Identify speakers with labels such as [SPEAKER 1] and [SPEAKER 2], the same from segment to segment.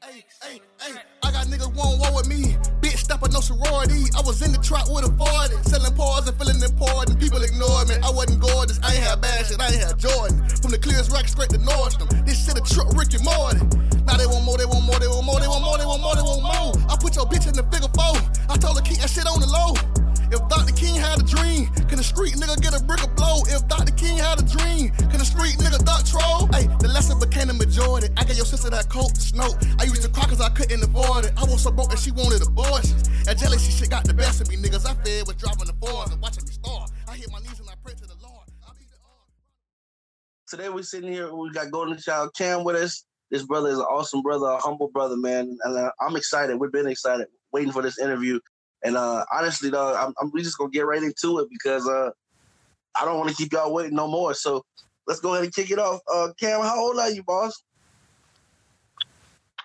[SPEAKER 1] Hey, hey, hey, I got niggas want war with me. Bitch, stop no sorority. I was in the trap with a 40. Selling pause and feeling important. People ignore me. I wasn't gorgeous. I ain't had bad shit. I ain't had Jordan. From the clearest rack straight to Nordstrom. This shit a truck Ricky Morty. Now they want more, they want more, they want more, they want more, they want more, they want more. I put your bitch in the figure four. I told her keep that shit on the low. If Dr. King had a dream, can a street nigga get a brick of blow? If Dr. King had a dream, can a street nigga duck troll? Hey, the lesson became the majority. I got your sister that coat snow. I used to cry cause I couldn't afford it. I was so broke and she wanted abortions. That jealousy shit got the best of me, niggas. I fed was dropping the fours and watching me starve. I hit my knees and I pray to the Lord.
[SPEAKER 2] Today we're sitting here, we got Golden Child Cam with us. This brother is an awesome brother, a humble brother, man. And uh, I'm excited. We've been excited waiting for this interview. And uh, honestly, though, I'm, I'm we just gonna get right into it because uh, I don't want to keep y'all waiting no more. So let's go ahead and kick it off. Uh, Cam, how old are you, boss?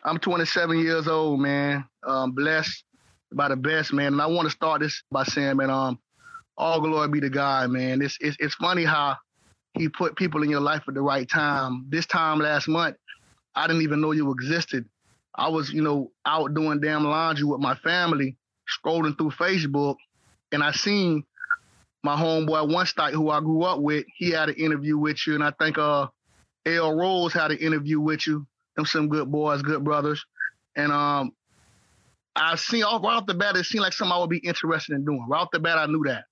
[SPEAKER 3] I'm 27 years old, man. Um, blessed by the best, man. And I want to start this by saying, man, um, all glory be to God, man. It's, it's it's funny how He put people in your life at the right time. This time last month, I didn't even know you existed. I was, you know, out doing damn laundry with my family, scrolling through Facebook, and I seen my homeboy One Stock, who I grew up with. He had an interview with you, and I think uh, L Rose had an interview with you. Them some good boys, good brothers, and um, I seen off right off the bat, it seemed like something I would be interested in doing. Right off the bat, I knew that,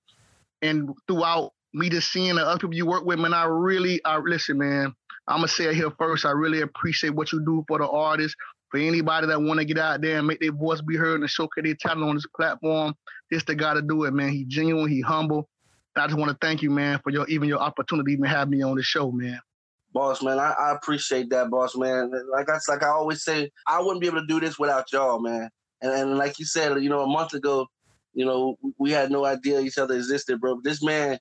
[SPEAKER 3] and throughout me just seeing the other people you work with, man, I really, I listen, man. I'm gonna say it here first. I really appreciate what you do for the artists, for anybody that want to get out there and make their voice be heard and showcase their talent on this platform, this the guy to do it, man. He genuine, he humble. And I just want to thank you, man, for your even your opportunity to even have me on the show, man.
[SPEAKER 2] Boss man, I, I appreciate that, boss man. Like I like I always say, I wouldn't be able to do this without y'all, man. And and like you said, you know, a month ago, you know, we had no idea each other existed, bro. But this man,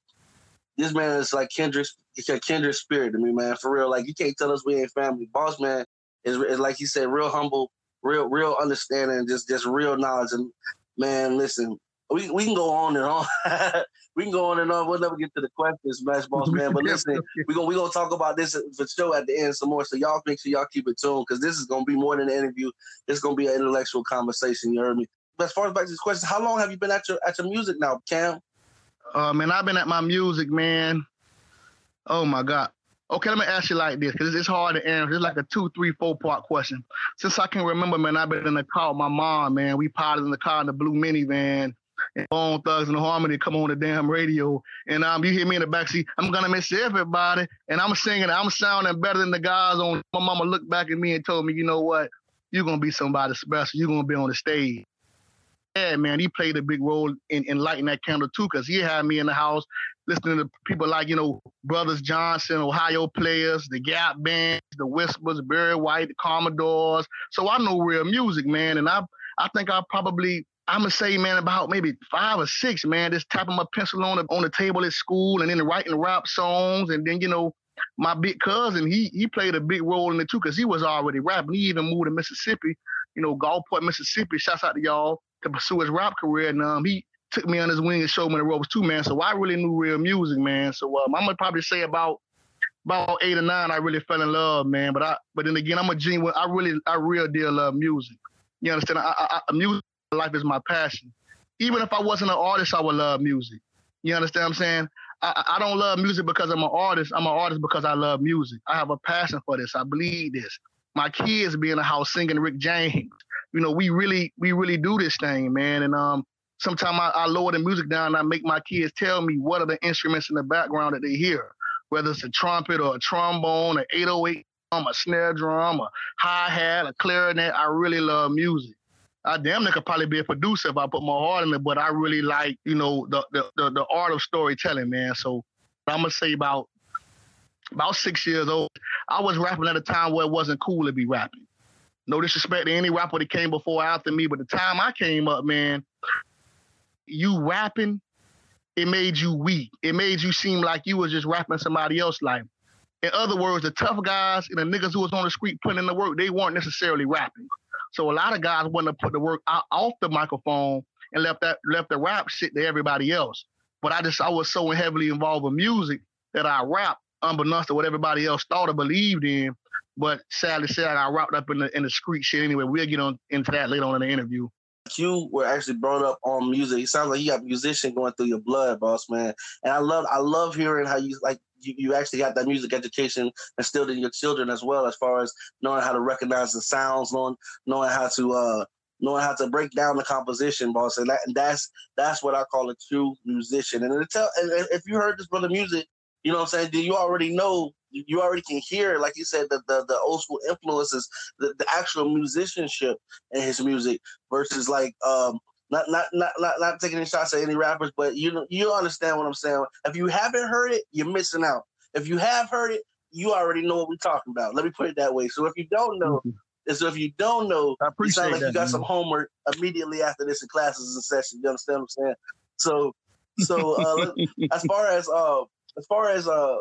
[SPEAKER 2] this man is like kindred, a kindred spirit to me, man. For real, like you can't tell us we ain't family. Boss man, is, is like you said, real humble, real real understanding, just just real knowledge. And man, listen, we we can go on and on. we can go on and on. We'll never get to the questions, Smash Boss man. But listen, we're gonna we gonna talk about this for show at the end some more. So y'all make sure y'all keep it tuned because this is gonna be more than an interview. It's gonna be an intellectual conversation. You heard me. But as far as back to this question, how long have you been at your at your music now, Cam?
[SPEAKER 3] Uh, man, I've been at my music, man. Oh my God, Okay, let me ask you like this, because it's hard to answer. It's like a two, three, four part question. Since I can remember, man, I've been in the car with my mom, man. We piled in the car in the blue minivan. And Bone Thugs and Harmony come on the damn radio. And um, you hear me in the backseat, I'm gonna miss everybody. And I'm singing, I'm sounding better than the guys on my mama looked back at me and told me, you know what? You're gonna be somebody special. You're gonna be on the stage. Yeah, man, he played a big role in, in lighting that candle too, because he had me in the house listening to people like, you know, Brothers Johnson, Ohio Players, the Gap Bands, the Whispers, Barry White, the Commodores. So I know real music, man. And I I think I probably I'm gonna say, man, about maybe five or six, man, just tapping my pencil on the on the table at school and then writing rap songs. And then, you know, my big cousin, he he played a big role in it too, because he was already rapping. He even moved to Mississippi, you know, Gulfport, Mississippi. Shouts out to y'all to pursue his rap career. And um, he took me on his wing and showed me the ropes too, man. So I really knew real music, man. So um, I'm gonna probably say about about eight or nine, I really fell in love, man. But I, but then again, I'm a genuine. I really, I real deal love music. You understand? I, I, I, music life is my passion. Even if I wasn't an artist, I would love music. You understand what I'm saying? I, I don't love music because I'm an artist. I'm an artist because I love music. I have a passion for this. I believe this. My kids be in the house singing Rick James. You know, we really, we really do this thing, man. And um, sometimes I, I lower the music down and I make my kids tell me what are the instruments in the background that they hear, whether it's a trumpet or a trombone, an 808 drum, a snare drum, a hi hat, a clarinet. I really love music. I damn near could probably be a producer if I put my heart in it, but I really like, you know, the the the, the art of storytelling, man. So I'm gonna say about about six years old. I was rapping at a time where it wasn't cool to be rapping. No disrespect to any rapper that came before or after me, but the time I came up, man, you rapping, it made you weak. It made you seem like you was just rapping somebody else's life. In other words, the tough guys and the niggas who was on the street putting in the work, they weren't necessarily rapping. So a lot of guys wanted to put the work out, off the microphone and left that left the rap shit to everybody else. But I just I was so heavily involved with music that I rap unbeknownst to what everybody else thought or believed in. But sadly said, I wrapped up in the in the street shit anyway. We'll get on into that later on in the interview.
[SPEAKER 2] You were actually brought up on music. It sounds like you got musician going through your blood, boss man. And I love I love hearing how you like you, you actually got that music education instilled in your children as well, as far as knowing how to recognize the sounds, knowing knowing how to uh knowing how to break down the composition, boss. And, that, and that's that's what I call a true musician. And, tell, and if you heard this brother music, you know what I'm saying? Do you already know you already can hear, like you said, the the, the old school influences, the, the actual musicianship in his music versus like um not not not not, not taking any shots at any rappers, but you you understand what I'm saying. If you haven't heard it, you're missing out. If you have heard it, you already know what we're talking about. Let me put it that way. So if you don't know, and so if you don't know,
[SPEAKER 3] I
[SPEAKER 2] you sound like
[SPEAKER 3] that,
[SPEAKER 2] you got
[SPEAKER 3] man.
[SPEAKER 2] some homework immediately after this in classes and sessions. You understand what I'm saying? So so uh, as far as uh as far as uh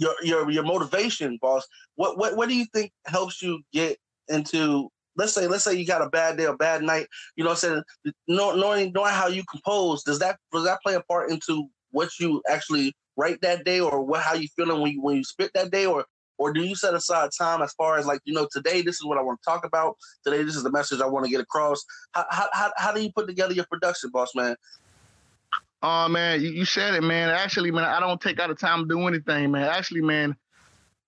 [SPEAKER 2] your your your motivation, boss. What what what do you think helps you get into? Let's say let's say you got a bad day, a bad night. You know, what I'm saying knowing knowing how you compose does that does that play a part into what you actually write that day, or what how you feeling when you when you spit that day, or or do you set aside time as far as like you know today this is what I want to talk about today this is the message I want to get across how how how, how do you put together your production boss man
[SPEAKER 3] Oh man, you, you said it, man. Actually, man, I don't take out the time to do anything, man. Actually, man,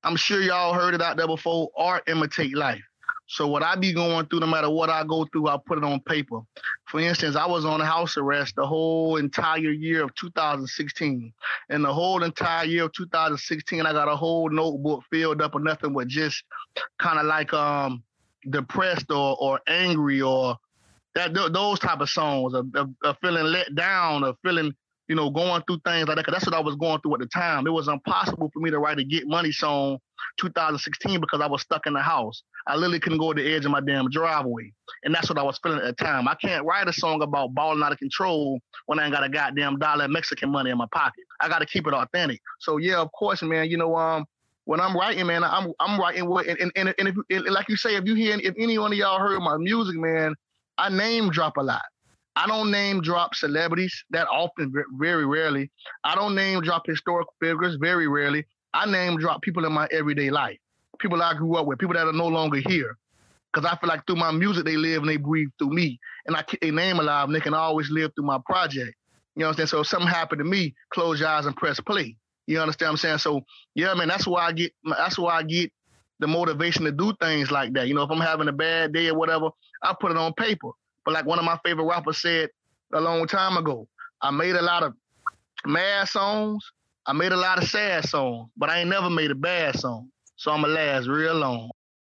[SPEAKER 3] I'm sure y'all heard it out there before. Art imitate life. So what I be going through, no matter what I go through, I put it on paper. For instance, I was on house arrest the whole entire year of 2016. And the whole entire year of 2016, I got a whole notebook filled up with nothing but just kind of like um depressed or or angry or that those type of songs of, of, of, feeling let down or feeling you know going through things like that. Cause that's what I was going through at the time. It was impossible for me to write a Get Money song 2016 because I was stuck in the house. I literally couldn't go to the edge of my damn driveway, and that's what I was feeling at the time. I can't write a song about balling out of control when I ain't got a goddamn dollar of Mexican money in my pocket. I got to keep it authentic. So yeah, of course, man. You know, um, when I'm writing, man, I'm I'm writing and and, and, if, and like you say, if you hear if any one of y'all heard my music, man, I name drop a lot. I don't name drop celebrities that often, very rarely. I don't name drop historical figures very rarely. I name drop people in my everyday life, people I grew up with, people that are no longer here. Because I feel like through my music, they live and they breathe through me. And I keep their name alive and they can always live through my project. You know what I'm saying? So if something happened to me, close your eyes and press play. You understand what I'm saying? So yeah, man, that's why I get that's why I get the motivation to do things like that. You know, if I'm having a bad day or whatever, I put it on paper. But like one of my favorite rappers said a long time ago, I made a lot of mad songs. I made a lot of sad songs, but I ain't never made a bad song. So I'ma last real long.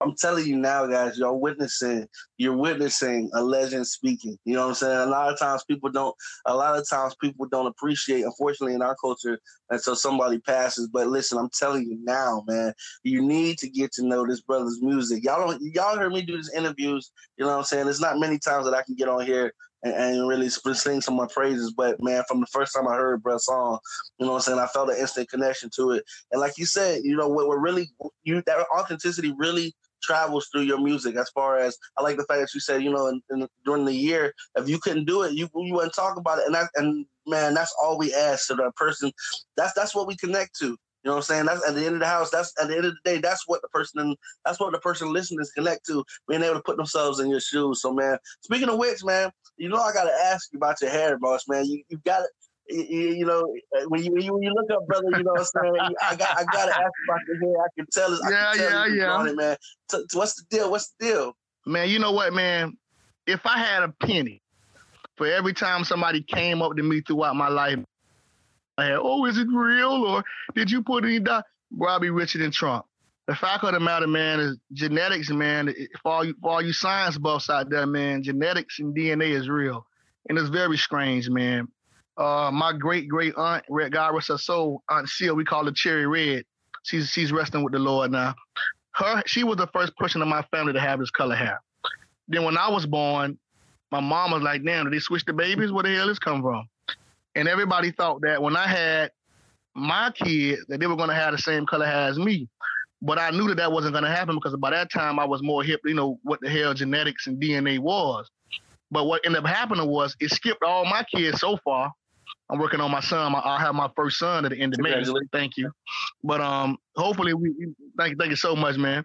[SPEAKER 2] I'm telling you now, guys, you're witnessing, you're witnessing a legend speaking. You know what I'm saying? A lot of times people don't, a lot of times people don't appreciate, unfortunately, in our culture, until somebody passes. But listen, I'm telling you now, man, you need to get to know this brother's music. Y'all don't, y'all heard me do these interviews. You know what I'm saying? There's not many times that I can get on here and, really sing some of my praises. But man, from the first time I heard Brett's song, you know what I'm saying, I felt an instant connection to it. And like you said, you know, what we're really you that authenticity really travels through your music. As far as I like the fact that you said, you know, in, in, during the year, if you couldn't do it, you you wouldn't talk about it, and that and man, that's all we ask to that person. That's that's what we connect to. You know what I'm saying? That's at the end of the house. That's at the end of the day. That's what the person. That's what the person listening connect to. Being able to put themselves in your shoes. So man, speaking of which, man, you know I gotta ask you about your hair, boss, man. You you got it you, know, uh, when you, when you, look up, brother, you know what I'm saying. I got I got to ask about the hair. I can tell. I
[SPEAKER 3] yeah,
[SPEAKER 2] tell
[SPEAKER 3] yeah, yeah.
[SPEAKER 2] It, man. So, so what's the deal? What's the deal?
[SPEAKER 3] Man, you know what, man? If I had a penny for every time somebody came up to me throughout my life, I had, oh, is it real or did you put any dot? Be richer than Trump. The fact of the matter, man, is genetics, man. For all you, for all you science buffs out there, man, genetics and DNA is real, and it's very strange, man uh, my great great aunt, God rest her soul, Aunt Seal, we call her Cherry Red. She's she's resting with the Lord now. Her she was the first person in my family to have this color hair. Then when I was born, my mom was like, "Damn, did they switch the babies? Where the hell this come from?" And everybody thought that when I had my kids, that they were going to have the same color hair as me. But I knew that that wasn't going to happen because by that time I was more hip, you know, what the hell genetics and DNA was. But what ended up happening was it skipped all my kids so far I'm working on my son. I'll have my first son at the end of May. Thank you. But um, hopefully we thank you, thank you so much, man.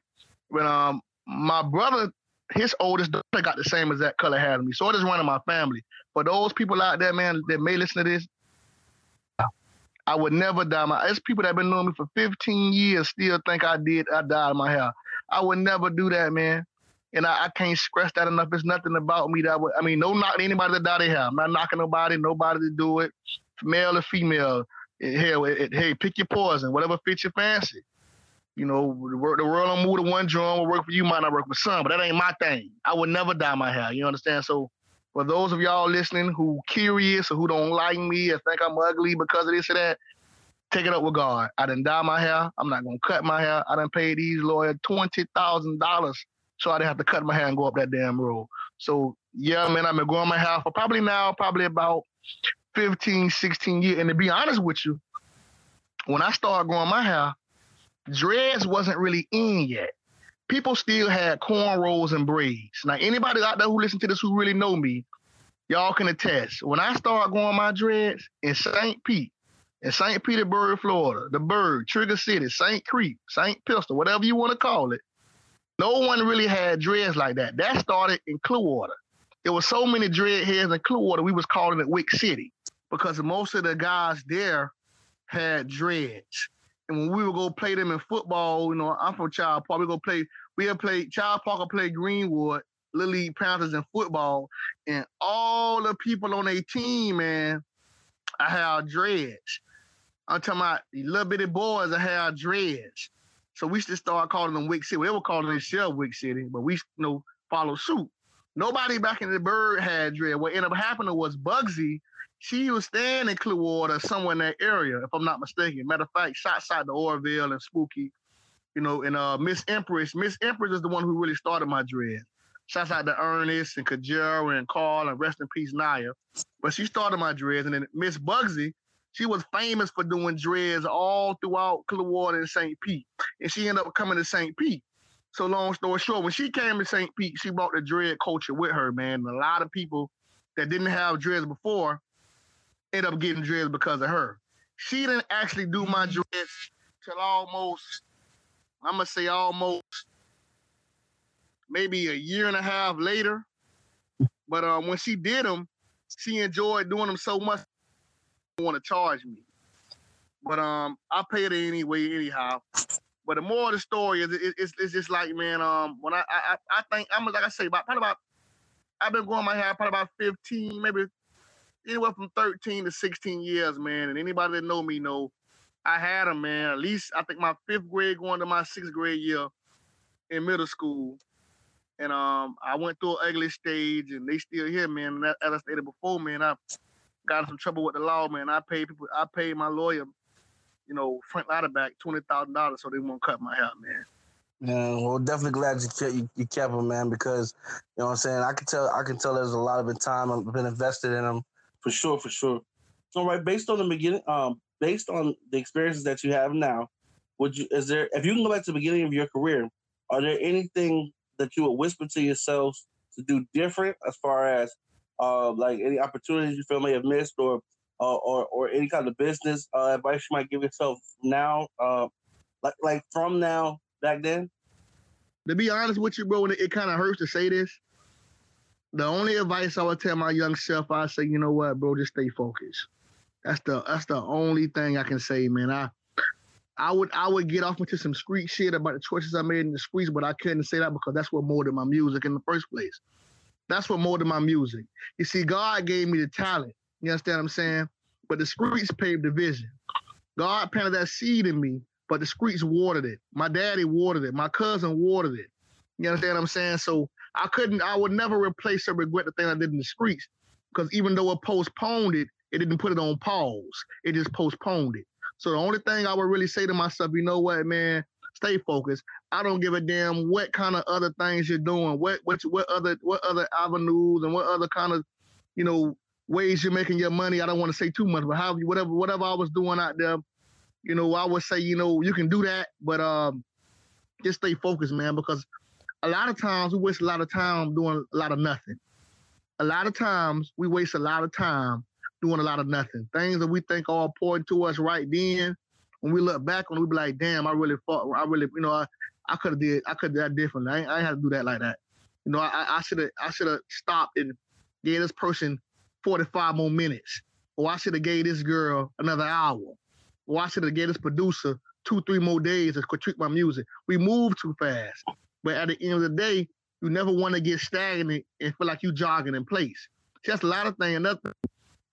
[SPEAKER 3] But um, my brother, his oldest daughter got the same exact color hair as me. So it is one of my family. For those people out there, man, that may listen to this, I would never dye my. There's people that have been knowing me for 15 years still think I did. I dyed my hair. I would never do that, man. And I, I can't stress that enough. It's nothing about me that would. I mean, no knocking anybody that dye their hair. I'm not knocking nobody. Nobody to do it, male or female. Hell, hey, pick your poison. Whatever fits your fancy. You know, the, the world don't move to one drum. Will work for you, might not work for some, but that ain't my thing. I would never dye my hair. You understand? So for those of y'all listening who curious or who don't like me or think I'm ugly because of this or that, take it up with God. I didn't dye my hair. I'm not gonna cut my hair. I didn't pay these lawyers twenty thousand dollars so I didn't have to cut my hair and go up that damn road. So yeah, man, I've been growing my hair for probably now, probably about 15, 16 years. And to be honest with you, when I started growing my hair, dreads wasn't really in yet people still had cornrows and braids. Now, anybody out there who listen to this who really know me, y'all can attest. When I started growing my dreads in St. Pete, in St. Petersburg, Florida, the Bird, Trigger City, St. Creek, St. Pistol, whatever you want to call it, no one really had dreads like that. That started in Clearwater. There was so many dreadheads in Clearwater, we was calling it Wick City because most of the guys there had dreads. And when we would go play them in football, you know, I'm from Child Park. We go play. We had played Child Park. play Greenwood Little League Panthers in football, and all the people on a team, man, I had dreads. I'm talking about little bitty boys I had dreads. So we should start calling them Wick City. They were calling themselves Wick City, but we you know follow suit. Nobody back in the bird had dread. What ended up happening was Bugsy she was staying in Clearwater, somewhere in that area, if I'm not mistaken. Matter of fact, shots out to Orville and Spooky, you know, and uh, Miss Empress. Miss Empress is the one who really started my dread. Shouts out to Ernest and Kajera and Carl and rest in peace Naya. But she started my dreads. And then Miss Bugsy, she was famous for doing dreads all throughout Clearwater and St. Pete. And she ended up coming to St. Pete. So long story short, when she came to St. Pete, she brought the dread culture with her, man. And a lot of people that didn't have dreads before end up getting dreads because of her. She didn't actually do my mm-hmm. dreads till almost, I'm gonna say almost maybe a year and a half later. But um, when she did them, she enjoyed doing them so much. Want to charge me, but um, I paid it anyway, anyhow. But the more of the story is, it, it's, it's just like man, um, when I I I think I'm like I say about probably about I've been growing my hair probably about 15, maybe anywhere from 13 to 16 years, man. And anybody that know me know I had them, man. At least I think my fifth grade going to my sixth grade year in middle school. And um, I went through an ugly stage, and they still here, man. And as I stated before, man, I got in some trouble with the law, man. I paid people, I paid my lawyer, you know, Frank Louderback twenty thousand dollars so they won't cut my hair, man.
[SPEAKER 2] Yeah, well, definitely glad you kept you, you kept them, man, because you know what I'm saying. I can tell, I can tell there's a lot of time I've been invested in them for sure, for sure. So, right, based on the beginning, um, based on the experiences that you have now, would you is there if you can go back to the beginning of your career, are there anything that you would whisper to yourselves to do different as far as uh, like any opportunities you feel may have missed or uh, or or any kind of business uh, advice you might give yourself now, uh, like like from now back then?
[SPEAKER 3] To be honest with you, bro, it, it kind of hurts to say this, the only advice I would tell my young self, I say, you know what, bro, just stay focused. That's the that's the only thing I can say, man. I I would I would get off into some street shit about the choices I made in the streets, but I couldn't say that because that's what molded my music in the first place. That's what molded my music. You see, God gave me the talent. You understand what I'm saying? But the streets paved the vision. God planted that seed in me, but the streets watered it. My daddy watered it. My cousin watered it. You understand what I'm saying? So I couldn't, I would never replace or regret the thing I did in the streets because even though it postponed it, it didn't put it on pause. It just postponed it. So the only thing I would really say to myself, you know what, man, stay focused. I don't give a damn what kind of other things you're doing, what what what other what other avenues and what other kind of, you know, ways you're making your money. I don't want to say too much, but how whatever whatever I was doing out there, you know, I would say, you know, you can do that, but um, just stay focused, man, because a lot of times we waste a lot of time doing a lot of nothing. A lot of times we waste a lot of time doing a lot of nothing. Things that we think are important to us right then, when we look back on, we be like, damn, I really fought. I really, you know, I, I could have did I could have done differently. I ain't, I ain't had to do that like that. You know, I I should have I should have stopped and gave this person 45 more minutes. Or I should have gave this girl another hour. Or I should have gave this producer two, three more days to critique my music. We move too fast. But at the end of the day, you never want to get stagnant and feel like you jogging in place. Just a lot of things. Another,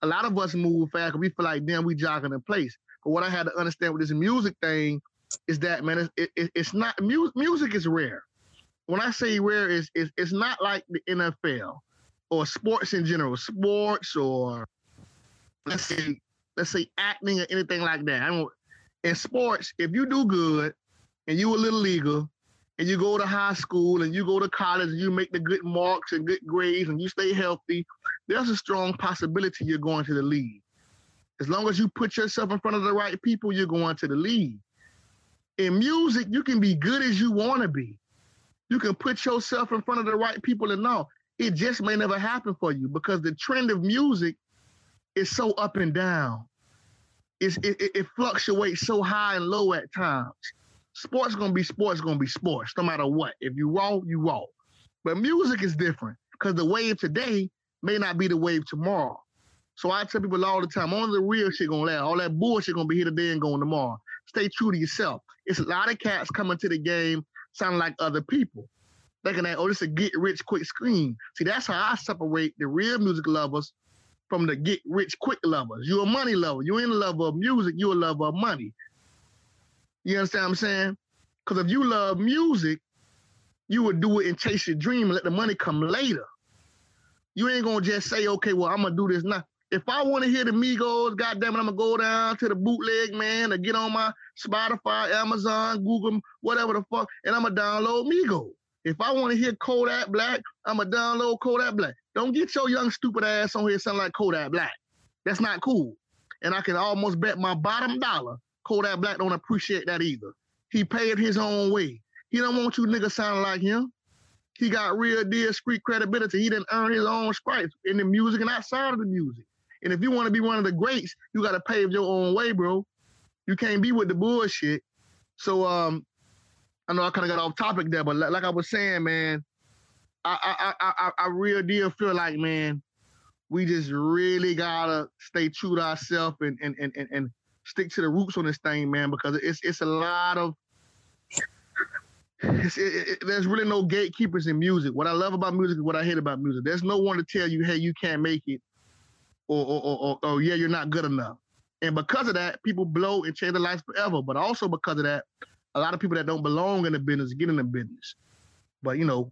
[SPEAKER 3] a lot of us move fast because we feel like, damn, we jogging in place. What I had to understand with this music thing is that, man, it's, it, it's not, music, music is rare. When I say rare, is it's, it's not like the NFL or sports in general, sports or let's say, let's say acting or anything like that. I don't, in sports, if you do good and you a little legal and you go to high school and you go to college and you make the good marks and good grades and you stay healthy, there's a strong possibility you're going to the league. As long as you put yourself in front of the right people, you're going to the league. In music, you can be good as you want to be. You can put yourself in front of the right people and all. It just may never happen for you because the trend of music is so up and down. It's, it, it, fluctuates so high and low at times. Sports gonna be sports, gonna be sports, no matter what. If you raw, you raw. But music is different because the wave today may not be the wave tomorrow. So I tell people all the time, only the real shit gonna last. All that bullshit gonna be here today and going tomorrow. Stay true to yourself. It's a lot of cats coming to the game sounding like other people. Thinking that, oh, this is a get rich quick scheme. See, that's how I separate the real music lovers from the get rich quick lovers. You're a money lover. You ain't a lover of music, you're a lover of money. You understand what I'm saying? Because if you love music, you would do it and chase your dream and let the money come later. You ain't gonna just say, okay, well, I'm gonna do this now. If I want to hear the Migos, goddamn it, I'm gonna go down to the bootleg man or get on my Spotify, Amazon, Google, whatever the fuck, and I'm gonna download Migos. If I want to hear Kodak Black, I'm gonna download Kodak Black. Don't get your young stupid ass on here sounding like Kodak Black. That's not cool. And I can almost bet my bottom dollar Kodak Black don't appreciate that either. He paid his own way. He don't want you niggas sounding like him. He got real deal street credibility. He didn't earn his own stripes in the music and outside of the music. And if you want to be one of the greats, you got to pave your own way, bro. You can't be with the bullshit. So um, I know I kind of got off topic there, but like I was saying, man, I I I I, I real deal feel like, man, we just really gotta stay true to ourselves and and and and, and stick to the roots on this thing, man, because it's it's a lot of it, it, there's really no gatekeepers in music. What I love about music is what I hate about music. There's no one to tell you, hey, you can't make it, or or, or, or, or yeah, you're not good enough. And because of that, people blow and change their lives forever. But also because of that, a lot of people that don't belong in the business get in the business. But you know,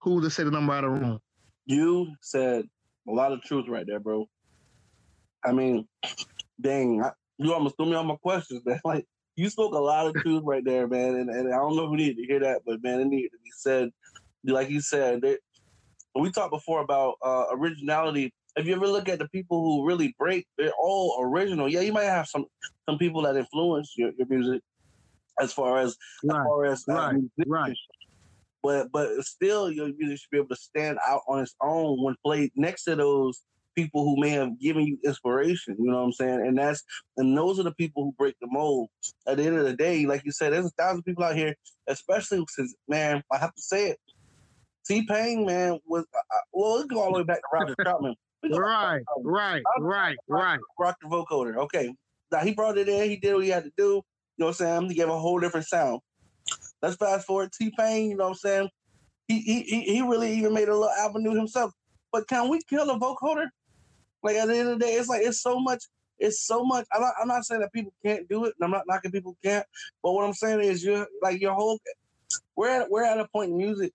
[SPEAKER 3] who's to say the number out of the room?
[SPEAKER 2] You said a lot of truth right there, bro. I mean, dang, I, you almost threw me on my questions, man. Like you spoke a lot of truth right there, man. And, and I don't know who needed to hear that, but man, it needed to be said. Like you said, we talked before about uh, originality. If you ever look at the people who really break, they're all original. Yeah, you might have some some people that influence your, your music as far as right. as far as uh,
[SPEAKER 3] right, right.
[SPEAKER 2] But but still, your music should be able to stand out on its own when played next to those people who may have given you inspiration. You know what I'm saying? And that's and those are the people who break the mold. At the end of the day, like you said, there's a thousand people out here, especially since man, I have to say it. T Pain, man, was uh, uh well, let's go all the way back to Roger Troutman.
[SPEAKER 3] Right, right, right, right.
[SPEAKER 2] Rock the vocoder. Okay. Now he brought it in, he did what he had to do. You know what I'm saying? He gave a whole different sound. Let's fast forward T Pain, you know what I'm saying? He, he he really even made a little avenue himself. But can we kill a vocoder? Like at the end of the day, it's like it's so much. It's so much. I'm not, I'm not saying that people can't do it. And I'm not knocking people can't. But what I'm saying is, you like your whole. We're at we're at a point in music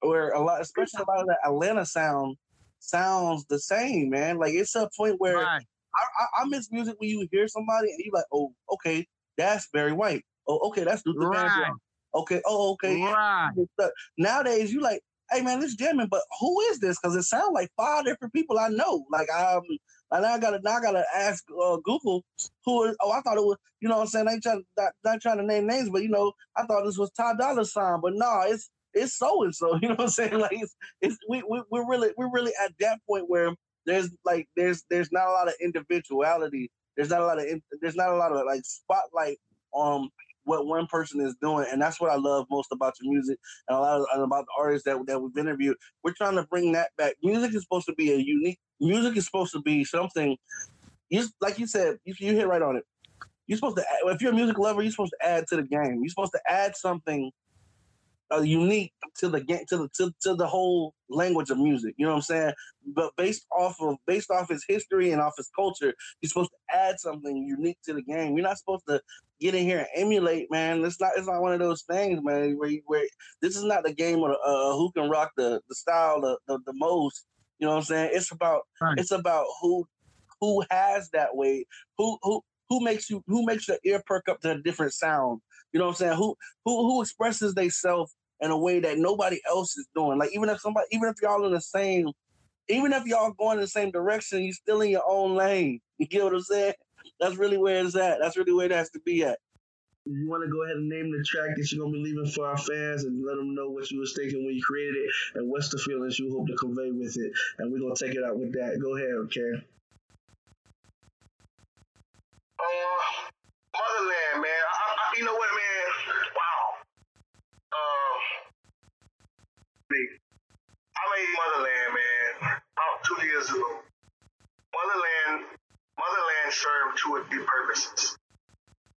[SPEAKER 2] where a lot, especially a lot of the Atlanta sound, sounds the same, man. Like it's a point where right. I, I, I, miss music when you hear somebody and you're like, oh, okay, that's Barry White. Oh, okay, that's Luther right. Vandross. Okay, oh, okay.
[SPEAKER 3] Right.
[SPEAKER 2] Nowadays, you like, hey man, this jamming, but who is this? Because it sounds like five different people I know. Like I um, and I gotta now I gotta ask uh, Google who is. Oh, I thought it was. You know what I'm saying? I ain't trying not, not trying to name names, but you know, I thought this was Ty Dolla Sign, but no, it's it's so and so. You know what I'm saying? Like it's it's we, we we're really we're really at that point where there's like there's there's not a lot of individuality. There's not a lot of there's not a lot of like spotlight on what one person is doing, and that's what I love most about your music and a lot of, and about the artists that that we've interviewed. We're trying to bring that back. Music is supposed to be a unique. Music is supposed to be something. You like you said, you, you hit right on it. You're supposed to. If you're a music lover, you're supposed to add to the game. You're supposed to add something uh, unique to the game to the to, to the whole language of music. You know what I'm saying? But based off of based off his history and off his culture, you're supposed to add something unique to the game. You're not supposed to get in here and emulate, man. It's not it's not one of those things, man. Where, you, where this is not the game of uh, who can rock the the style the, the, the most. You know what I'm saying? It's about right. it's about who who has that way, who who who makes you who makes your ear perk up to a different sound. You know what I'm saying? Who who who expresses themselves in a way that nobody else is doing. Like even if somebody, even if y'all in the same, even if y'all going in the same direction, you still in your own lane. You get what I'm saying? That's really where it's at. That's really where it has to be at.
[SPEAKER 4] You want to go ahead and name the track that you're gonna be leaving for our fans, and let them know what you was thinking when you created it, and what's the feelings you hope to convey with it, and we're gonna take it out with that. Go ahead, okay.
[SPEAKER 3] Uh, motherland, man. I, I, you know what, man? Wow. Uh, I made Motherland, man, about two years ago. Motherland, Motherland served two or three purposes.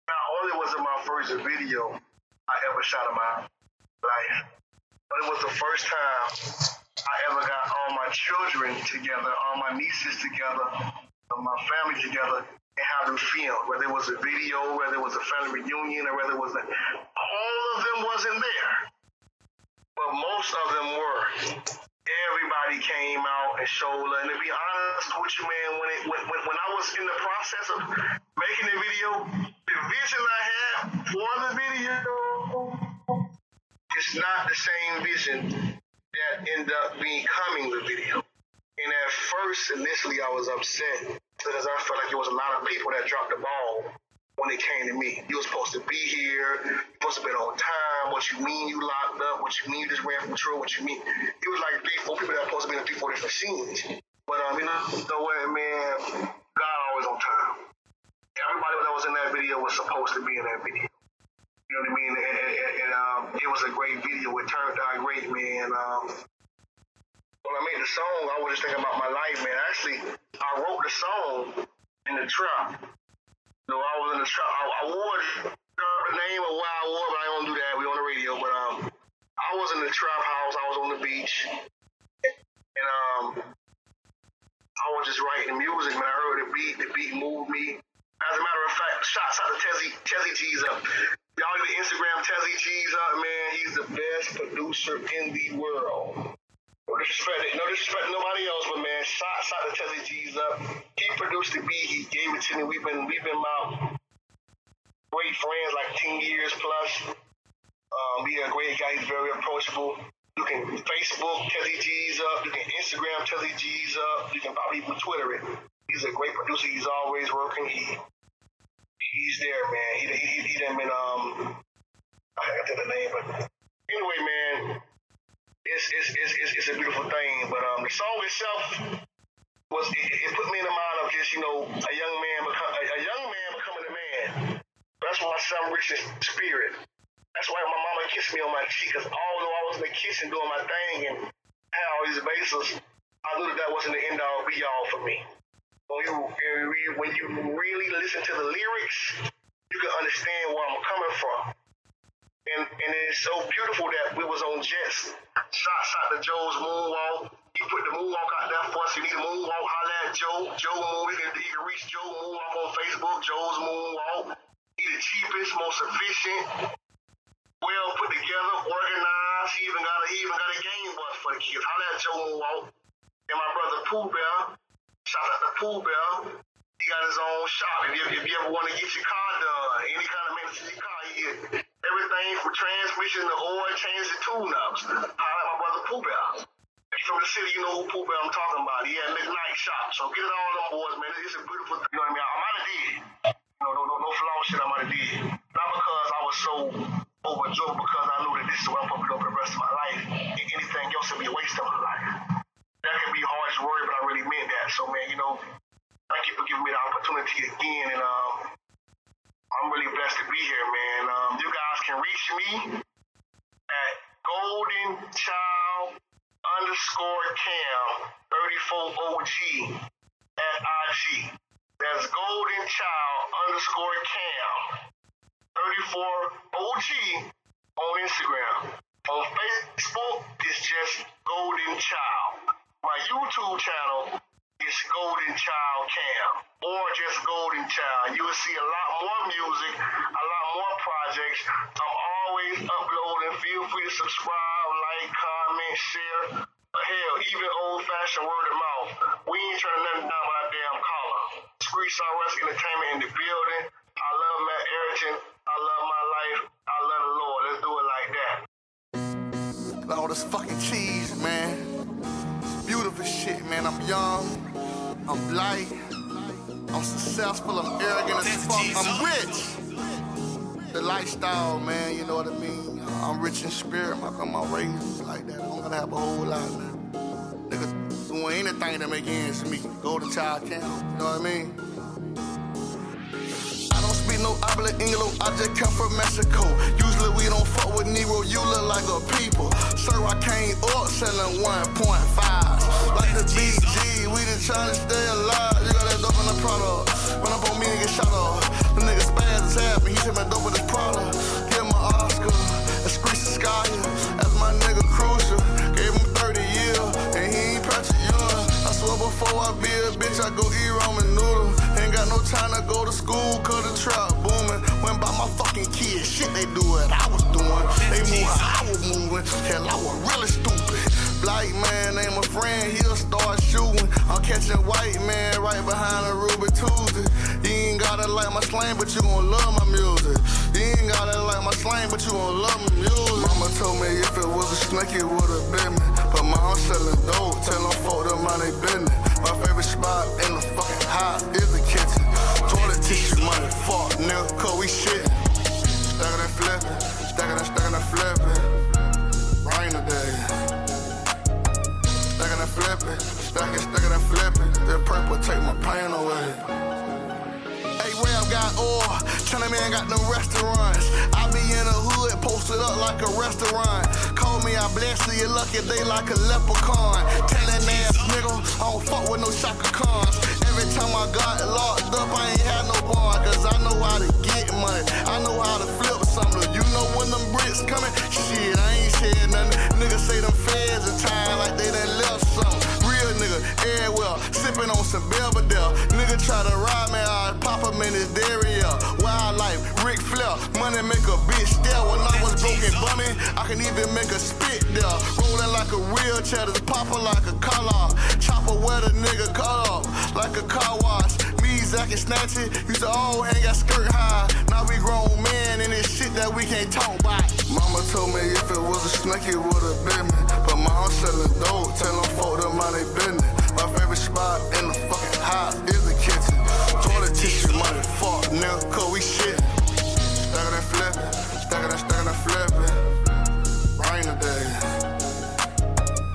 [SPEAKER 3] Not only was it my first video I ever shot in my life, but it was the first time I ever got all my children together, all my nieces together, my family together, and have them. Whether it was a video, whether it was a family reunion, or whether it was a, all of them wasn't there, but most of them were everybody came out and showed love. And to be honest with you, man, when it when, when, when I was in the process of making the video, the vision I had for the video is not the same vision that ended up becoming the video. And at first, initially, I was upset because I felt like there was a lot of people that dropped the ball when it came to me. You were supposed to be here. You supposed to be on time. What you mean you locked up? What you mean you just ran from patrol? What you mean? It was like three, four people that supposed to be in three, four different scenes. But um, you know, you what, man? God always on time. Everybody that was in that video was supposed to be in that video. You know what I mean? And, and, and um, it was a great video. It turned out great, man. Um, when I made the song, I was just thinking about my life, man. Actually, I wrote the song in the trap. No, I was in the shop. I, I wore the name of where I was, but I don't do that. We on the radio, but um, I was in the trap house. I was on the beach, and um, I was just writing music. Man, I heard the beat. The beat moved me. As a matter of fact, shots out to Tezzy, Tezzy G's up. Y'all need to Instagram Tezzy G's up, man. He's the best producer in the world. Disrespect, no disrespect nobody else, but man, shot, shot to G's up. He produced the beat. He gave it to me. We've been, we've been about great friends, like ten years plus. Um, he's a great guy. He's very approachable. You can Facebook Tezzy G's up. You can Instagram Tezzy G's up. You can probably even Twitter it. He's a great producer. He's always working. He he's there, man. He he, he done been um I forgot the name, but anyway, man it's, it's, it's, it's, it's a beautiful thing. But um, the song itself was it, it, put me in the mind of just you know a young man become a, a young man becoming a man. That's why I'm rich in spirit. That's why my mama kissed me on my cheek. Cause although I was in the kitchen doing my thing and had all these bases, I knew that that wasn't the end all be all for me. When you when you really listen to the lyrics, you can understand where I'm coming from. And, and it's so beautiful that we was on Jets. Shot, shot the Joe's moonwalk. He put the moonwalk out there for us. You need a moonwalk, holla at Joe. Joe Moon. You can, you can reach Joe Moonwalk on Facebook. Joe's Moonwalk. He the cheapest, most efficient, well put together, organized. He even got a, he even got a game bus for the kids. Holla at Joe Moonwalk. And my brother Pooh Bear. Shout out to Pooh Bear. He got his own shop. If you, if you ever want to get your car done, any kind of maintenance to your car, he get everything from transmission to oil change to tune-ups. I like my brother Pooh Bear. From the city, you know who Pooh I'm talking about. He had night shop. So get it all them boys, man. It's a beautiful thing. You know what I mean? I might have did. No, no, no, no flaw shit I might have did. Not because I was so overjoyed, because I knew that this is what I'm supposed to do for the rest of my life. And anything else would be a waste of my life. That can be harsh word, but I really meant that. So, man, you know, thank you for giving me the opportunity again. And um, I'm really blessed to be here, man. Um, you guys
[SPEAKER 5] can reach me at Golden Child underscore Cam 34OG at IG. That's Golden Child underscore Cam 34OG on Instagram. On Facebook, it's just Golden Child. My YouTube channel is Golden Child Cam or just Golden Child. You will see a lot more music, a lot more projects. I'm always uploading. Feel free to subscribe, like, comment, share. Hell, even old fashioned word of mouth. We ain't turning nothing down by that damn collar. Screech West Entertainment in the building. I love Matt Erickson. I love my life. I love the Lord. Let's do it like that.
[SPEAKER 3] All this fucking cheese, man. Beautiful shit, man. I'm young. I'm light. I'm successful. I'm arrogant as fuck. I'm rich. The lifestyle, man. You know what I mean. I'm rich in spirit. My raised me like that. I don't gotta have a whole lot, man. Nigga doing anything to make ends meet. Golden child count. You know what I mean? I don't speak no habla Inglo, I just come from Mexico. Usually we don't fuck with Nero, you look like a people. Sir, I came up selling 1.5. Like the BG, we just trying to stay alive. You got that dope in the product. Run up on me and get shot up. The nigga spaz is happy, he said my dope in his product. Give an Oscar, a Screech Sky. That's my nigga Crucial. Gave him 30 years, and he ain't Patrick Young. I swear before I be a bitch, I go eat ramen noodle. Ain't got no time to go to school, cause the trap booming. Went by my fucking kids, shit, they do what I was doing. They move how I was moving. Hell, I was really stupid. Black man ain't my friend, he'll start shooting. I'm catching white man right behind a Ruby Tuesday. You ain't gotta like my slang, but you gon' love my music. You ain't gotta like my slang, but you gon' love my music. Mama told me if it was a snake, it would've been me. But mom selling dope, tell them folk them mind they business. My favorite spot in the fucking house is the kitchen. Toilet tissue money, fuck nigga, cause we shit. Stacking and flipping, stacking and stacking and flipping. Stacking and flipping, stacking, stacking and flipping. That purple take my pain away. Hey, Ram got oil. China man got them restaurants. I be in the hood, posted up like a restaurant. Call me, I bless you, you lucky they like a leprechaun. Telling ass nigga, I don't fuck with no Chaka Khans. Every time I got locked up, I ain't had no bond, cause I know how to get money. I know how to flip something. You know when them bricks coming? Shit, I ain't said nothing. Niggas say them feds in time everywhere, sipping on some Belvedere. Nigga try to ride me, I pop him in his derriere. Wildlife, Ric Flair, money make a bitch stare. When I was broken bumming, I can even make a spit there. Rolling like a wheelchair, just popping like a collar. Chopper where the nigga cut up, like a car wash. Me, Zach and Snatchy, used to all hang out skirt high. Now we grown men and it's shit that we can't talk about. Mama told me if it was a snake, it would've been me. But mom selling dope, tell them folk them mind they business. Spot in the fucking house is the kitchen. Toilet tissue money, fuck nigga, cause we shit. Stacking and flipping, stacking and stacking and flipping. Rain today.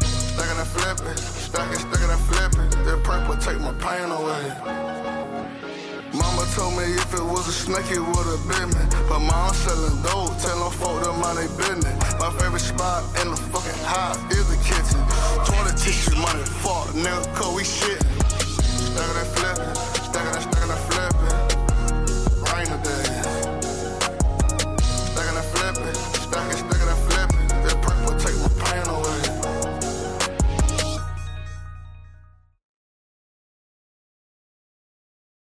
[SPEAKER 3] Stacking and flipping, stacking, stacking and flipping. That purple take my pain away told me if it was a snake, it would've been me. But mom selling dope, tell them folk them mind they business. My favorite spot in the fucking house is the kitchen. Toilet tissue money, fuck, nigga, cause we shittin'. Stack that flippin'.